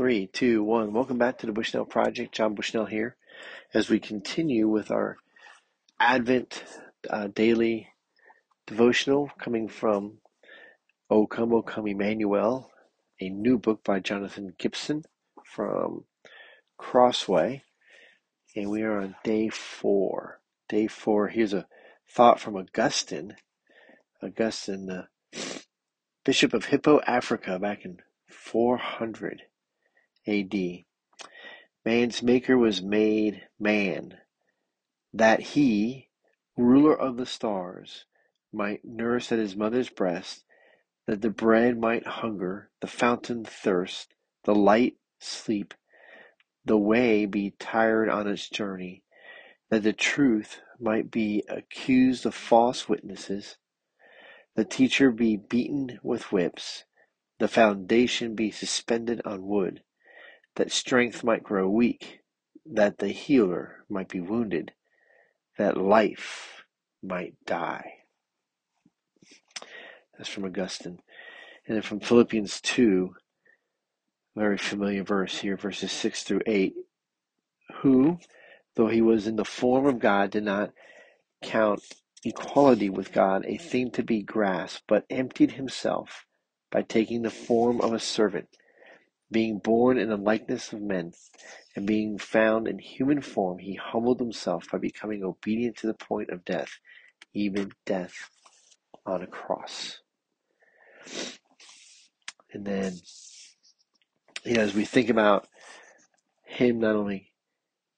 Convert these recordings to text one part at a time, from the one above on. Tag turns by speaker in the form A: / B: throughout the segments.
A: Three, two, one. Welcome back to the Bushnell Project. John Bushnell here as we continue with our Advent uh, daily devotional coming from O Come, O Come Emmanuel, a new book by Jonathan Gibson from Crossway. And we are on day four. Day four. Here's a thought from Augustine. Augustine, the Bishop of Hippo, Africa, back in 400 AD. Man's maker was made man, that he, ruler of the stars, might nurse at his mother's breast, that the bread might hunger, the fountain thirst, the light sleep, the way be tired on its journey, that the truth might be accused of false witnesses, the teacher be beaten with whips, the foundation be suspended on wood, that strength might grow weak, that the healer might be wounded, that life might die. That's from Augustine. And then from Philippians 2, very familiar verse here, verses 6 through 8. Who, though he was in the form of God, did not count equality with God a thing to be grasped, but emptied himself by taking the form of a servant being born in the likeness of men, and being found in human form, he humbled himself by becoming obedient to the point of death, even death on a cross. And then, you know, as we think about him, not only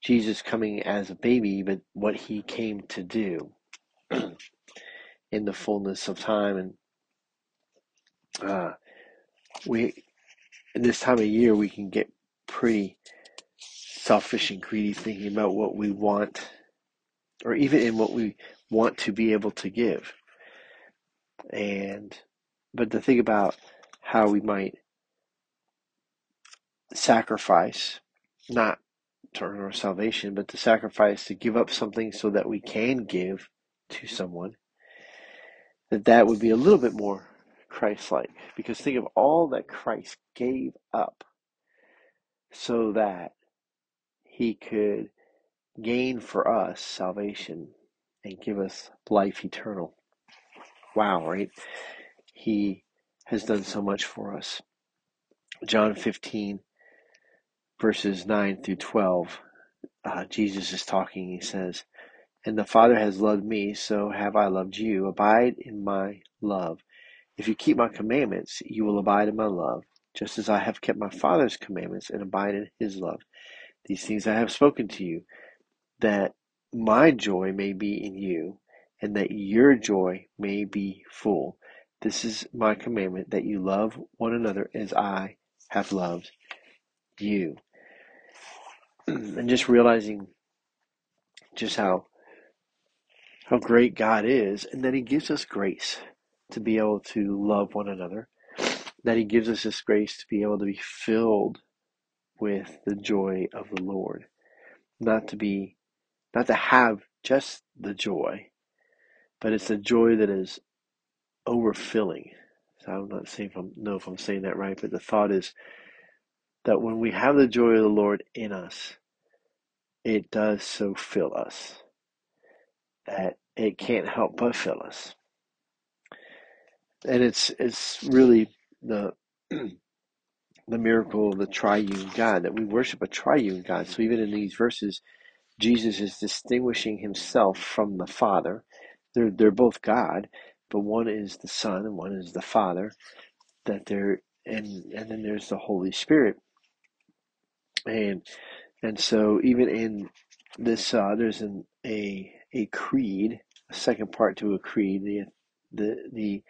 A: Jesus coming as a baby, but what he came to do in the fullness of time. And uh, we this time of year we can get pretty selfish and greedy thinking about what we want or even in what we want to be able to give. And but to think about how we might sacrifice not to earn our salvation but to sacrifice to give up something so that we can give to someone that that would be a little bit more Christ like. Because think of all that Christ gave up so that he could gain for us salvation and give us life eternal. Wow, right? He has done so much for us. John 15, verses 9 through 12, uh, Jesus is talking. He says, And the Father has loved me, so have I loved you. Abide in my love. If you keep my commandments, you will abide in my love, just as I have kept my Father's commandments and abide in his love. These things I have spoken to you, that my joy may be in you, and that your joy may be full. This is my commandment, that you love one another as I have loved you. and just realizing just how how great God is, and that He gives us grace to be able to love one another, that He gives us this grace to be able to be filled with the joy of the Lord, not to be, not to have just the joy, but it's a joy that is overfilling. So I'm not saying if I'm, know if I'm saying that right, but the thought is that when we have the joy of the Lord in us, it does so fill us that it can't help but fill us and it's it's really the the miracle of the triune God that we worship a triune God. So even in these verses, Jesus is distinguishing himself from the Father. They're they're both God, but one is the Son and one is the Father. That they're and and then there's the Holy Spirit. And and so even in this uh, there's an a a creed, a second part to a creed, the the the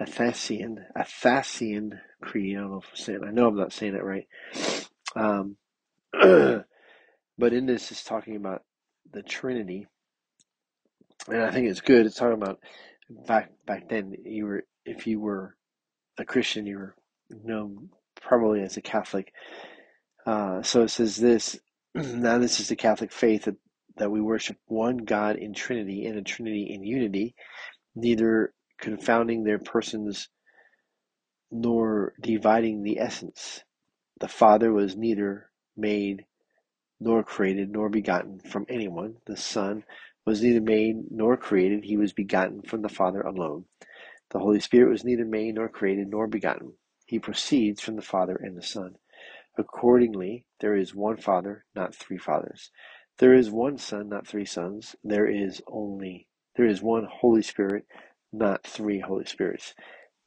A: Athanasian, Athanasian Creed. I don't know if I'm saying. I know I'm not saying it right. Um, but in this, is talking about the Trinity, and I think it's good. It's talking about back back then. You were if you were a Christian, you were known probably as a Catholic. Uh, so it says this. Now this is the Catholic faith that, that we worship one God in Trinity and a Trinity in unity, neither confounding their persons nor dividing the essence, the Father was neither made nor created nor begotten from anyone. The Son was neither made nor created, he was begotten from the Father alone. The Holy Spirit was neither made nor created nor begotten. He proceeds from the Father and the Son. Accordingly, there is one Father, not three fathers. There is one Son, not three sons. There is only there is one Holy Spirit, not three Holy Spirits.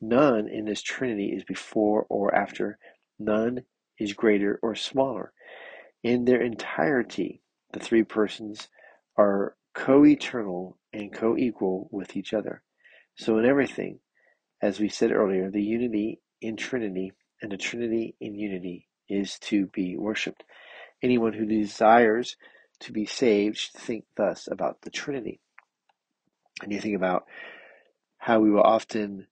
A: None in this Trinity is before or after. None is greater or smaller. In their entirety, the three persons are co eternal and co equal with each other. So, in everything, as we said earlier, the unity in Trinity and the Trinity in unity is to be worshipped. Anyone who desires to be saved should think thus about the Trinity. And you think about how we will often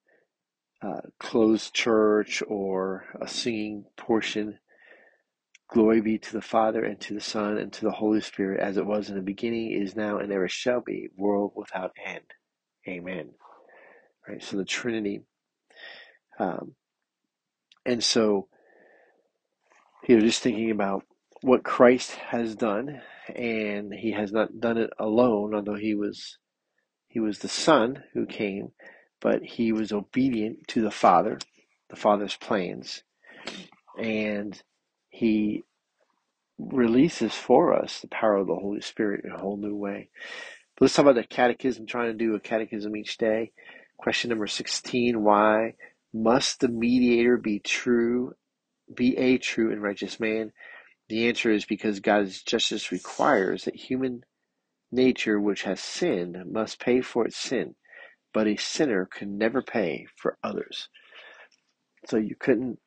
A: uh, close church or a singing portion. Glory be to the Father and to the Son and to the Holy Spirit, as it was in the beginning, is now, and ever shall be, world without end. Amen. Right. So the Trinity. Um, and so, you know, just thinking about what Christ has done, and He has not done it alone, although He was He was the Son who came, but He was obedient to the Father, the Father's plans, and He releases for us the power of the Holy Spirit in a whole new way. But let's talk about the catechism, trying to do a catechism each day. Question number 16 Why must the mediator be true, be a true and righteous man? The answer is because God's justice requires that human nature, which has sinned, must pay for its sin, but a sinner can never pay for others. So you couldn't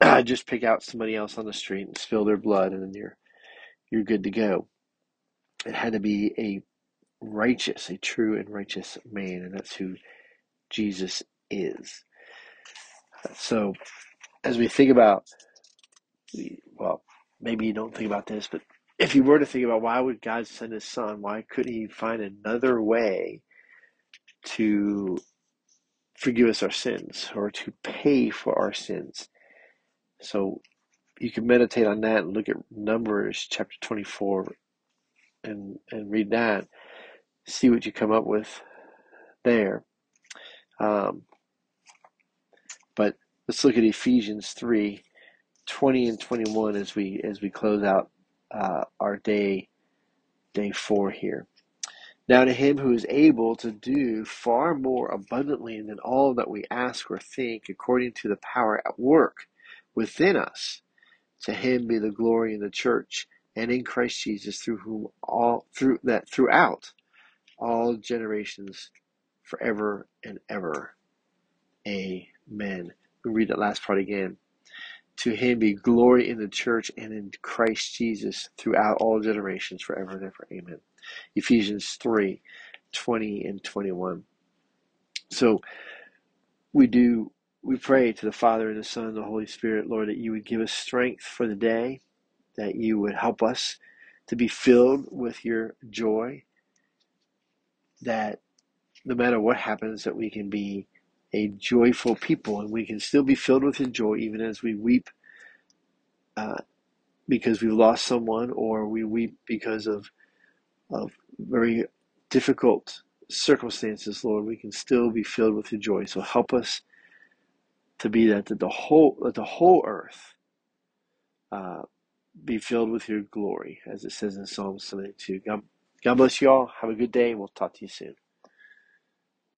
A: just pick out somebody else on the street and spill their blood and then you're you're good to go. It had to be a righteous, a true and righteous man, and that's who Jesus is. So, as we think about, well, maybe you don't think about this, but if you were to think about why would God send His Son, why couldn't He find another way to forgive us our sins or to pay for our sins? So, you can meditate on that and look at Numbers chapter 24 and, and read that, see what you come up with there. Um, but let's look at Ephesians 3 20 and 21 as we as we close out uh, our day day four here. Now to him who is able to do far more abundantly than all that we ask or think, according to the power at work within us, to him be the glory in the church and in Christ Jesus, through whom all through that throughout all generations, forever and ever. Amen. We read that last part again. To him be glory in the church and in Christ Jesus throughout all generations, forever and ever. Amen. Ephesians 3 20 and 21. So we do we pray to the Father and the Son and the Holy Spirit, Lord, that you would give us strength for the day, that you would help us to be filled with your joy, that no matter what happens, that we can be a joyful people and we can still be filled with joy even as we weep uh, because we've lost someone or we weep because of, of very difficult circumstances, Lord. We can still be filled with your joy. So help us to be that, that the whole that the whole earth uh, be filled with your glory, as it says in Psalm 72. God, God bless you all. Have a good day. We'll talk to you soon.